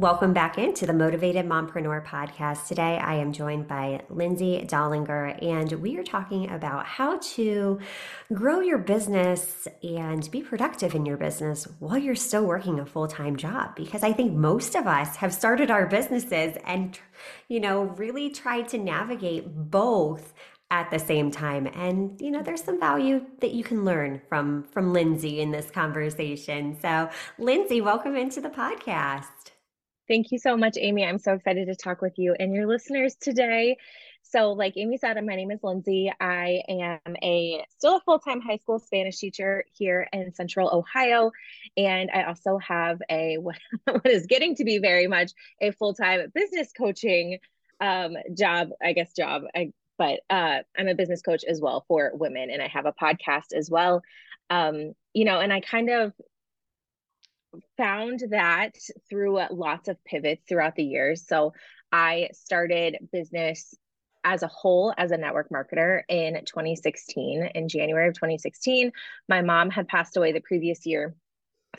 Welcome back into the Motivated Mompreneur podcast. Today I am joined by Lindsay Dollinger, and we are talking about how to grow your business and be productive in your business while you're still working a full time job. Because I think most of us have started our businesses and, you know, really tried to navigate both at the same time and you know there's some value that you can learn from from lindsay in this conversation so lindsay welcome into the podcast Thank you so much, Amy. I'm so excited to talk with you and your listeners today. So, like Amy said, my name is Lindsay. I am a still a full-time high school Spanish teacher here in Central Ohio, and I also have a what, is getting to be very much a full-time business coaching um, job. I guess job. I, but uh, I'm a business coach as well for women, and I have a podcast as well. Um, you know, and I kind of found that through uh, lots of pivots throughout the years. So I started business as a whole as a network marketer in 2016. In January of 2016, my mom had passed away the previous year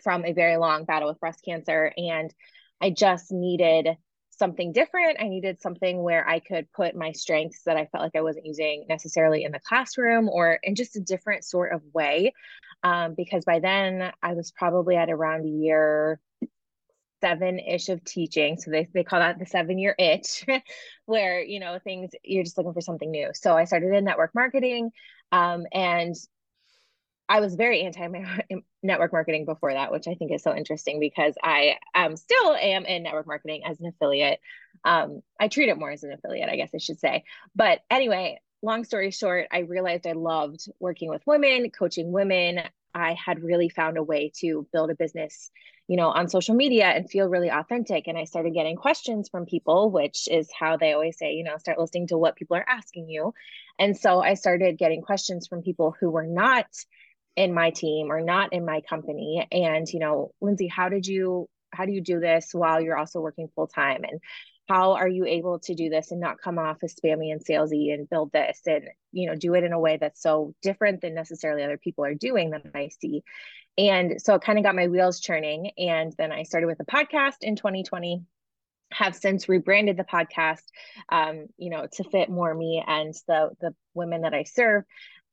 from a very long battle with breast cancer. And I just needed something different. I needed something where I could put my strengths that I felt like I wasn't using necessarily in the classroom or in just a different sort of way. Um, because by then I was probably at around a year seven ish of teaching. So they, they call that the seven year itch, where, you know, things you're just looking for something new. So I started in network marketing. Um, and I was very anti network marketing before that, which I think is so interesting because I um, still am in network marketing as an affiliate. Um, I treat it more as an affiliate, I guess I should say. But anyway, long story short, I realized I loved working with women, coaching women. I had really found a way to build a business, you know, on social media and feel really authentic. And I started getting questions from people, which is how they always say, you know, start listening to what people are asking you. And so I started getting questions from people who were not in my team or not in my company and you know lindsay how did you how do you do this while you're also working full time and how are you able to do this and not come off as spammy and salesy and build this and you know do it in a way that's so different than necessarily other people are doing that i see. And so it kind of got my wheels churning and then i started with a podcast in 2020 have since rebranded the podcast um, you know to fit more me and the the women that i serve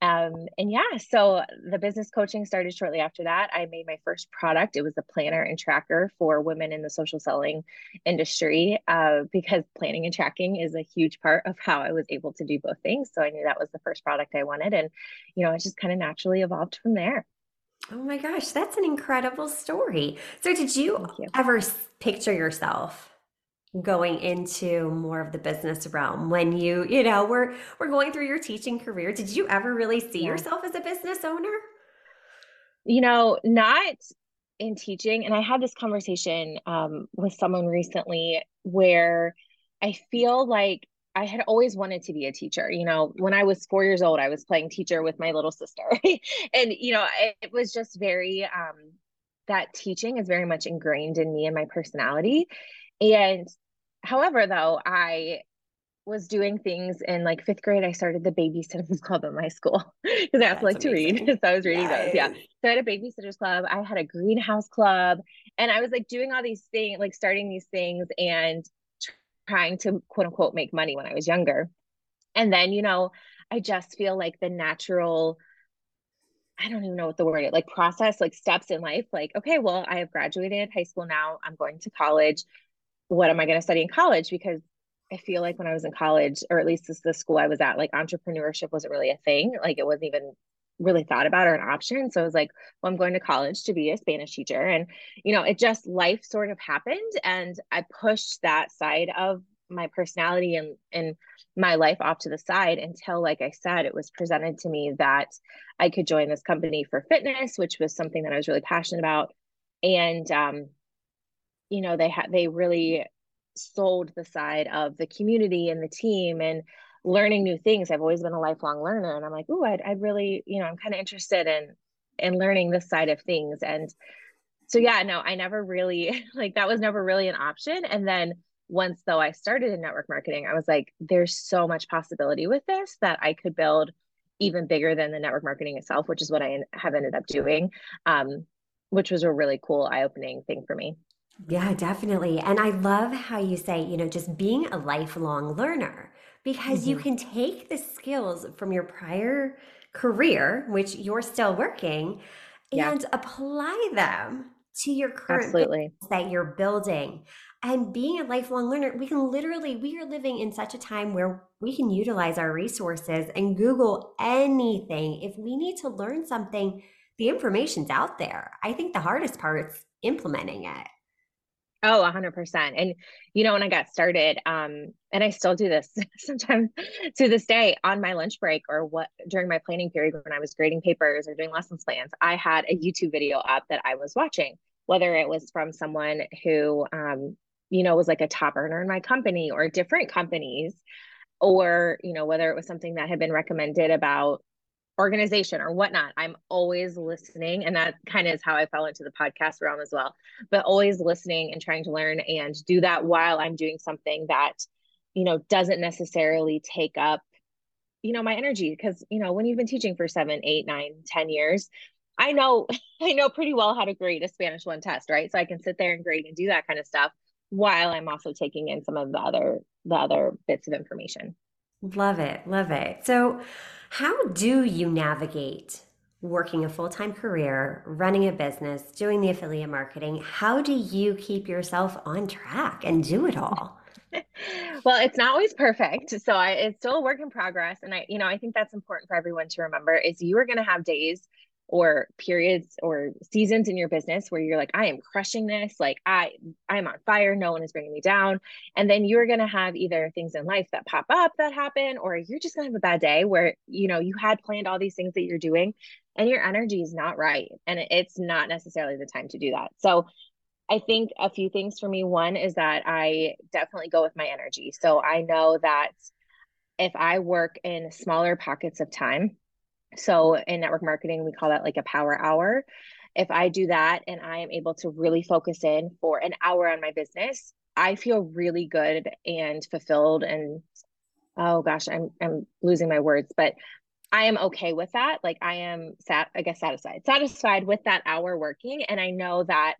um, and yeah, so the business coaching started shortly after that. I made my first product. It was a planner and tracker for women in the social selling industry uh, because planning and tracking is a huge part of how I was able to do both things. So I knew that was the first product I wanted. And, you know, it just kind of naturally evolved from there. Oh my gosh, that's an incredible story. So, did you, you. ever picture yourself going into more of the business realm. When you you know we're we're going through your teaching career did you ever really see yeah. yourself as a business owner? You know not in teaching and i had this conversation um, with someone recently where i feel like i had always wanted to be a teacher. You know when i was four years old i was playing teacher with my little sister and you know it was just very um, that teaching is very much ingrained in me and my personality and however, though, I was doing things in like fifth grade. I started the babysitters club at my school because I also like to read. so I was reading those. Yeah. So I had a babysitters club. I had a greenhouse club. And I was like doing all these things, like starting these things and trying to quote unquote make money when I was younger. And then, you know, I just feel like the natural I don't even know what the word is, like process, like steps in life. Like, okay, well, I have graduated high school now. I'm going to college what am I going to study in college? Because I feel like when I was in college, or at least this the school I was at, like entrepreneurship wasn't really a thing. Like it wasn't even really thought about or an option. So I was like, well, I'm going to college to be a Spanish teacher. And, you know, it just life sort of happened. And I pushed that side of my personality and, and my life off to the side until, like I said, it was presented to me that I could join this company for fitness, which was something that I was really passionate about. And um, you know they had they really sold the side of the community and the team and learning new things. I've always been a lifelong learner. And I'm like, oh, I'd, I'd really, you know, I'm kind of interested in in learning this side of things. And so yeah, no, I never really like that was never really an option. And then once though I started in network marketing, I was like, there's so much possibility with this that I could build even bigger than the network marketing itself, which is what I have ended up doing, um, which was a really cool eye opening thing for me. Yeah, definitely. And I love how you say, you know, just being a lifelong learner because mm-hmm. you can take the skills from your prior career, which you're still working, yeah. and apply them to your current Absolutely. that you're building. And being a lifelong learner, we can literally, we are living in such a time where we can utilize our resources and Google anything. If we need to learn something, the information's out there. I think the hardest part is implementing it. Oh, a hundred percent. And you know, when I got started, um, and I still do this sometimes to this day on my lunch break or what during my planning period when I was grading papers or doing lessons plans, I had a YouTube video up that I was watching, whether it was from someone who um, you know, was like a top earner in my company or different companies, or, you know, whether it was something that had been recommended about organization or whatnot. I'm always listening. And that kind of is how I fell into the podcast realm as well. But always listening and trying to learn and do that while I'm doing something that, you know, doesn't necessarily take up, you know, my energy. Because, you know, when you've been teaching for seven, eight, nine, ten years, I know I know pretty well how to grade a Spanish one test, right? So I can sit there and grade and do that kind of stuff while I'm also taking in some of the other the other bits of information. Love it. Love it. So how do you navigate working a full time career, running a business, doing the affiliate marketing? How do you keep yourself on track and do it all? well, it's not always perfect. So I, it's still a work in progress. And I, you know, I think that's important for everyone to remember is you are going to have days or periods or seasons in your business where you're like i am crushing this. Like i i'm on fire. No one is bringing me down. And then you're going to have either things in life that pop up that happen or you're just going to have a bad day where you know you had planned all these things that you're doing and your energy is not right and it's not necessarily the time to do that. So i think a few things for me. One is that i definitely go with my energy. So i know that if i work in smaller pockets of time so in network marketing, we call that like a power hour. If I do that and I am able to really focus in for an hour on my business, I feel really good and fulfilled and oh gosh, I'm I'm losing my words, but I am okay with that. Like I am sat, I guess satisfied, satisfied with that hour working. And I know that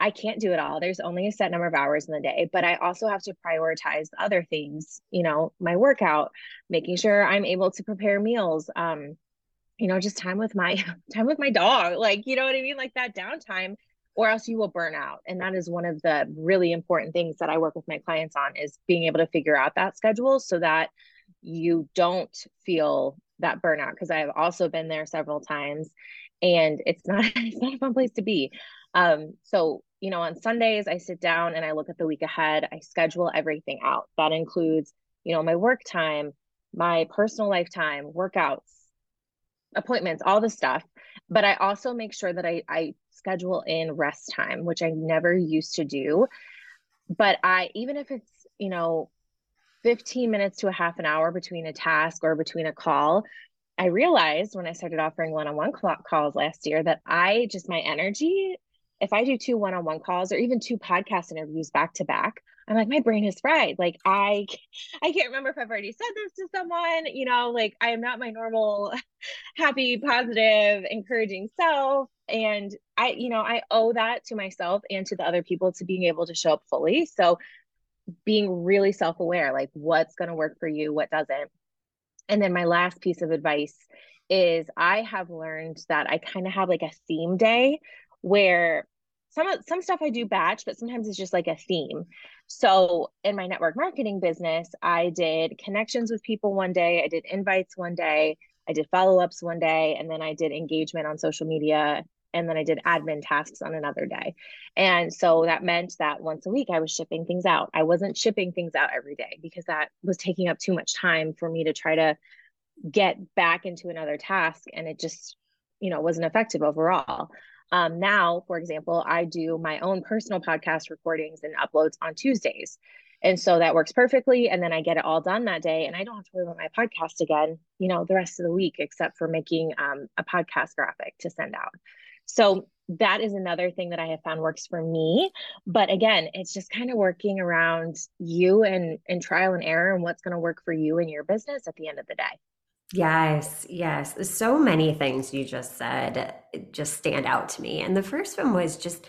I can't do it all. There's only a set number of hours in the day, but I also have to prioritize other things, you know, my workout, making sure I'm able to prepare meals, um, you know, just time with my time with my dog. Like, you know what I mean? Like that downtime or else you will burn out. And that is one of the really important things that I work with my clients on is being able to figure out that schedule so that you don't feel that burnout because I have also been there several times and it's not it's not a fun place to be. Um so you know on Sundays I sit down and I look at the week ahead. I schedule everything out. That includes, you know, my work time, my personal life time, workouts, appointments, all the stuff. But I also make sure that I, I schedule in rest time, which I never used to do. But I, even if it's, you know, 15 minutes to a half an hour between a task or between a call, I realized when I started offering one on one calls last year that I just, my energy, if I do two one on one calls or even two podcast interviews back to back, I'm like, my brain is fried. Like I, I can't remember if I've already said this to someone. You know, like I am not my normal, happy, positive, encouraging self. And I, you know, I owe that to myself and to the other people to being able to show up fully. So being really self aware, like what's going to work for you, what doesn't. And then my last piece of advice is I have learned that I kind of have like a theme day where some some stuff I do batch, but sometimes it's just like a theme. So in my network marketing business, I did connections with people one day, I did invites one day, I did follow-ups one day, and then I did engagement on social media, and then I did admin tasks on another day. And so that meant that once a week I was shipping things out. I wasn't shipping things out every day because that was taking up too much time for me to try to get back into another task and it just, you know, wasn't effective overall. Um, now, for example, I do my own personal podcast recordings and uploads on Tuesdays. And so that works perfectly. And then I get it all done that day and I don't have to worry about my podcast again, you know, the rest of the week, except for making um, a podcast graphic to send out. So that is another thing that I have found works for me. But again, it's just kind of working around you and, and trial and error and what's going to work for you and your business at the end of the day. Yes, yes. So many things you just said just stand out to me. And the first one was just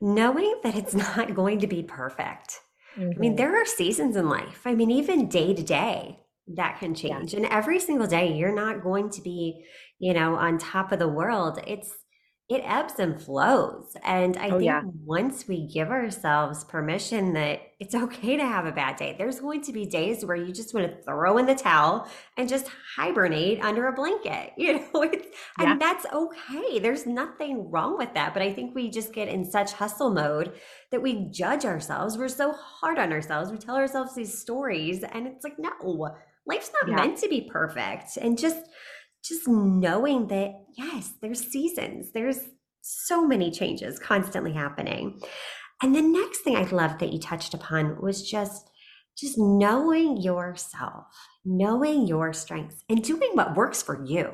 knowing that it's not going to be perfect. Mm-hmm. I mean, mm-hmm. there are seasons in life. I mean, even day to day that can change. Yeah. And every single day, you're not going to be, you know, on top of the world. It's it ebbs and flows. And I oh, think yeah. once we give ourselves permission that it's okay to have a bad day, there's going to be days where you just want to throw in the towel and just hibernate under a blanket, you know, yeah. and that's okay. There's nothing wrong with that. But I think we just get in such hustle mode that we judge ourselves. We're so hard on ourselves. We tell ourselves these stories, and it's like, no, life's not yeah. meant to be perfect. And just, just knowing that yes there's seasons there's so many changes constantly happening and the next thing i love that you touched upon was just just knowing yourself knowing your strengths and doing what works for you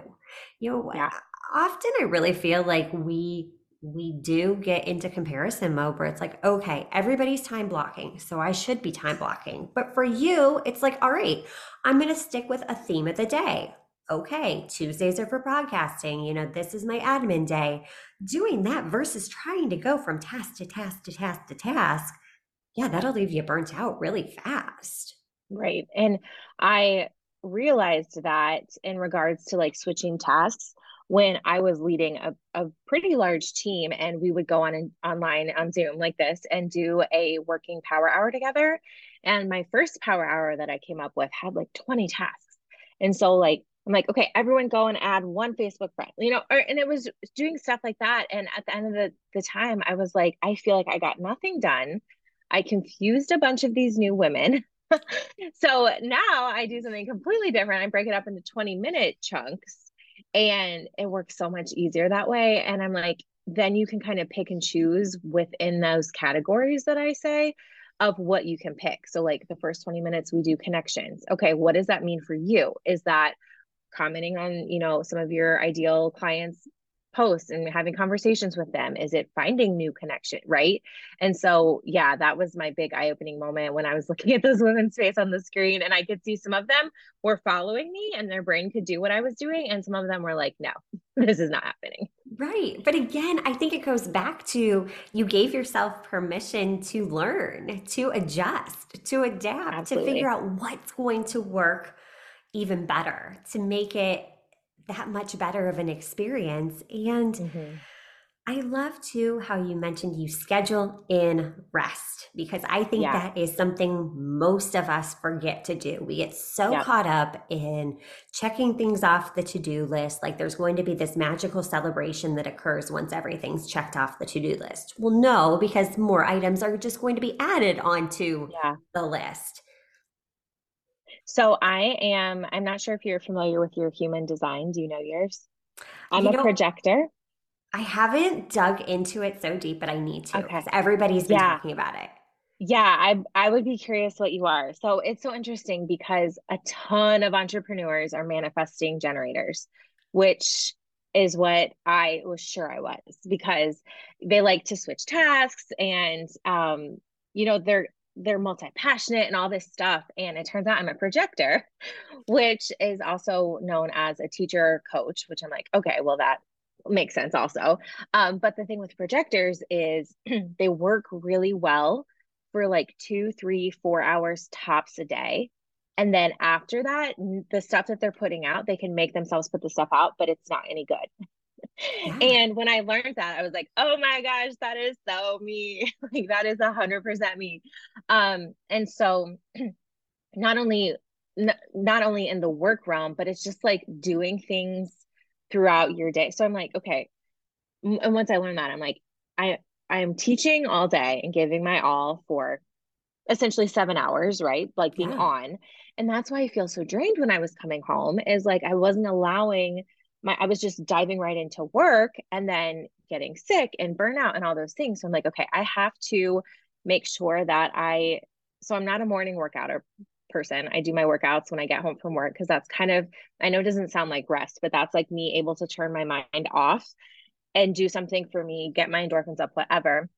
you know yeah. often i really feel like we we do get into comparison mode where it's like, okay, everybody's time blocking. So I should be time blocking. But for you, it's like, all right, I'm going to stick with a theme of the day okay, Tuesdays are for podcasting. You know, this is my admin day. Doing that versus trying to go from task to task to task to task, yeah, that'll leave you burnt out really fast. Right. And I realized that in regards to like switching tasks when I was leading a, a pretty large team and we would go on an, online on Zoom like this and do a working power hour together. And my first power hour that I came up with had like 20 tasks. And so like I'm like, okay, everyone go and add one Facebook friend, you know, or, and it was doing stuff like that. And at the end of the, the time, I was like, I feel like I got nothing done. I confused a bunch of these new women. so now I do something completely different. I break it up into 20 minute chunks and it works so much easier that way. And I'm like, then you can kind of pick and choose within those categories that I say of what you can pick. So, like the first 20 minutes, we do connections. Okay, what does that mean for you? Is that commenting on you know some of your ideal clients posts and having conversations with them? Is it finding new connection right? And so yeah that was my big eye-opening moment when i was looking at those women's face on the screen and i could see some of them were following me and their brain could do what i was doing and some of them were like no this is not happening. Right. But again i think it goes back to you gave yourself permission to learn to adjust to adapt Absolutely. to figure out what's going to work even better to make it that much better of an experience. And mm-hmm. I love too how you mentioned you schedule in rest because I think yeah. that is something most of us forget to do. We get so yeah. caught up in checking things off the to do list. Like there's going to be this magical celebration that occurs once everything's checked off the to do list. Well, no, because more items are just going to be added onto yeah. the list. So I am, I'm not sure if you're familiar with your human design. Do you know yours? I'm you a know, projector. I haven't dug into it so deep, but I need to. Okay. Everybody's been yeah. talking about it. Yeah, I I would be curious what you are. So it's so interesting because a ton of entrepreneurs are manifesting generators, which is what I was sure I was because they like to switch tasks and um you know they're they're multi-passionate and all this stuff and it turns out i'm a projector which is also known as a teacher coach which i'm like okay well that makes sense also. Um, but the thing with projectors is they work really well for like two three four hours tops a day. And then after that the stuff that they're putting out they can make themselves put the stuff out but it's not any good yeah. And when I learned that, I was like, oh my gosh, that is so me. like that is a hundred percent me. Um, and so not only n- not only in the work realm, but it's just like doing things throughout your day. So I'm like, okay. And once I learned that, I'm like, I I am teaching all day and giving my all for essentially seven hours, right? Like being yeah. on. And that's why I feel so drained when I was coming home, is like I wasn't allowing my I was just diving right into work and then getting sick and burnout and all those things. So I'm like, okay, I have to make sure that I so I'm not a morning workout person. I do my workouts when I get home from work because that's kind of, I know it doesn't sound like rest, but that's like me able to turn my mind off and do something for me, get my endorphins up, whatever.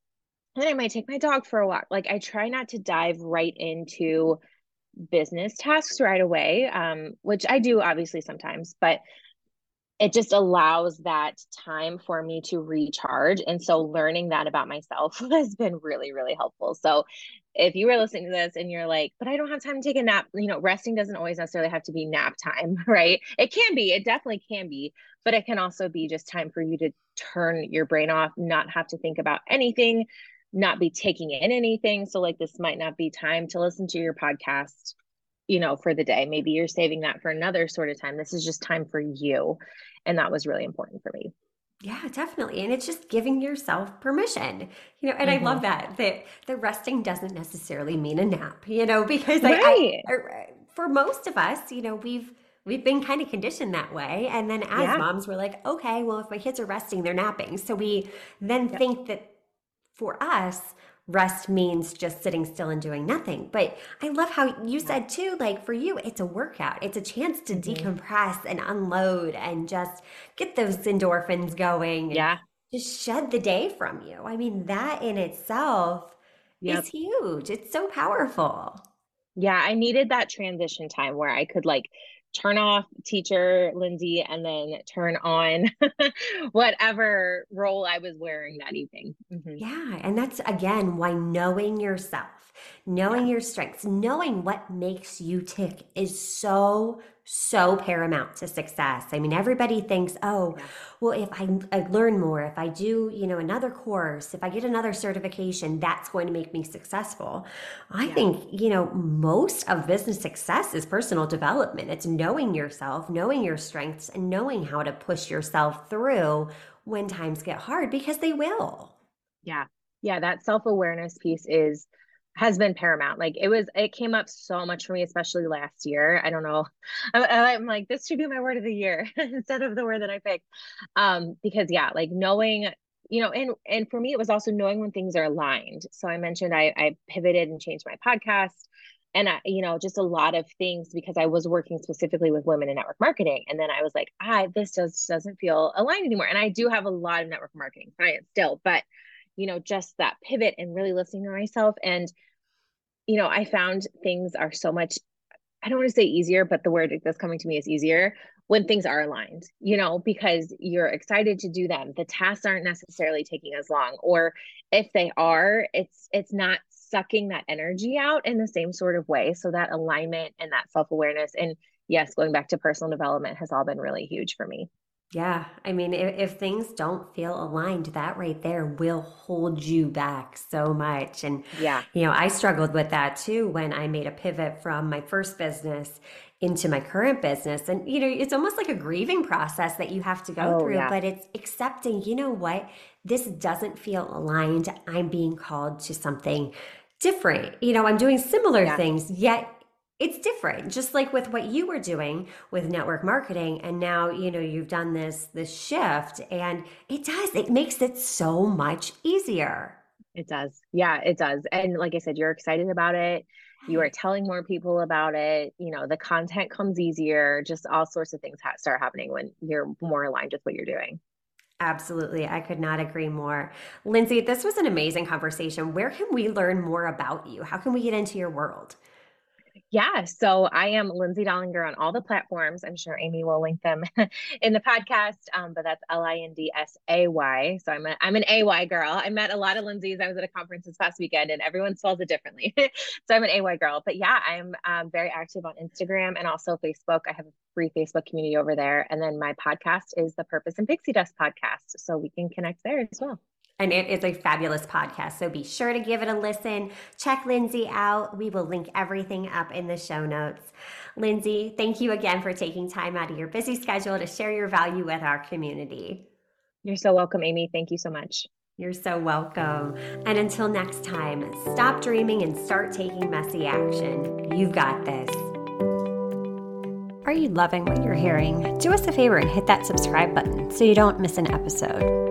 And then I might take my dog for a walk. Like I try not to dive right into business tasks right away, um, which I do obviously sometimes, but it just allows that time for me to recharge. And so learning that about myself has been really, really helpful. So if you were listening to this and you're like, but I don't have time to take a nap, you know, resting doesn't always necessarily have to be nap time, right? It can be, it definitely can be, but it can also be just time for you to turn your brain off, not have to think about anything, not be taking in anything. So, like, this might not be time to listen to your podcast you know, for the day. Maybe you're saving that for another sort of time. This is just time for you. And that was really important for me. Yeah, definitely. And it's just giving yourself permission. You know, and mm-hmm. I love mm-hmm. that that the resting doesn't necessarily mean a nap, you know, because right. I, I, for most of us, you know, we've we've been kind of conditioned that way. And then as yeah. moms, we're like, okay, well, if my kids are resting, they're napping. So we then yep. think that for us, rest means just sitting still and doing nothing. But I love how you said too, like for you, it's a workout. It's a chance to mm-hmm. decompress and unload and just get those endorphins going. Yeah. Just shed the day from you. I mean, that in itself yep. is huge. It's so powerful. Yeah, I needed that transition time where I could like turn off teacher Lindsay and then turn on whatever role I was wearing that evening. Mm-hmm. Yeah. And that's again why knowing yourself, knowing yeah. your strengths, knowing what makes you tick is so, so paramount to success. I mean, everybody thinks, oh, yeah. well, if I, I, learn more, if I do, you know, another course, if I get another certification, that's going to make me successful. I yeah. think, you know, most of business success is personal development. It's knowing yourself, knowing your strengths, and knowing how to push yourself through when times get hard because they will. Yeah. Yeah. That self awareness piece is has been paramount. Like it was, it came up so much for me, especially last year. I don't know. I'm, I'm like, this should be my word of the year instead of the word that I picked. Um, because yeah, like knowing, you know, and and for me, it was also knowing when things are aligned. So I mentioned I I pivoted and changed my podcast. And I, you know, just a lot of things because I was working specifically with women in network marketing. And then I was like, ah, this just doesn't feel aligned anymore. And I do have a lot of network marketing clients still, but you know, just that pivot and really listening to myself. And, you know, I found things are so much, I don't want to say easier, but the word that's coming to me is easier when things are aligned, you know, because you're excited to do them. The tasks aren't necessarily taking as long. Or if they are, it's it's not sucking that energy out in the same sort of way. So that alignment and that self-awareness and yes, going back to personal development has all been really huge for me. Yeah. I mean, if, if, things don't feel aligned, that right there will hold you back so much. And, yeah, you know, I struggled with that too when I made a pivot from my first business into my current business. And, you know, it's almost like a grieving process that you have to go oh, through, yeah. but it's accepting, you know what, this doesn't feel aligned. I'm being called to something different. You know, I'm doing similar yeah. things, yet it's different just like with what you were doing with network marketing and now you know you've done this this shift and it does it makes it so much easier it does yeah it does and like i said you're excited about it you are telling more people about it you know the content comes easier just all sorts of things ha- start happening when you're more aligned with what you're doing Absolutely. I could not agree more. Lindsay, this was an amazing conversation. Where can we learn more about you? How can we get into your world? Yeah, so I am Lindsay Dollinger on all the platforms. I'm sure Amy will link them in the podcast, um, but that's L I N D S A Y. So I'm a, I'm an A Y girl. I met a lot of Lindsays. I was at a conference this past weekend, and everyone spells it differently. so I'm an A Y girl. But yeah, I'm um, very active on Instagram and also Facebook. I have a free Facebook community over there, and then my podcast is the Purpose and Pixie Dust podcast, so we can connect there as well. And it is a fabulous podcast. So be sure to give it a listen. Check Lindsay out. We will link everything up in the show notes. Lindsay, thank you again for taking time out of your busy schedule to share your value with our community. You're so welcome, Amy. Thank you so much. You're so welcome. And until next time, stop dreaming and start taking messy action. You've got this. Are you loving what you're hearing? Do us a favor and hit that subscribe button so you don't miss an episode.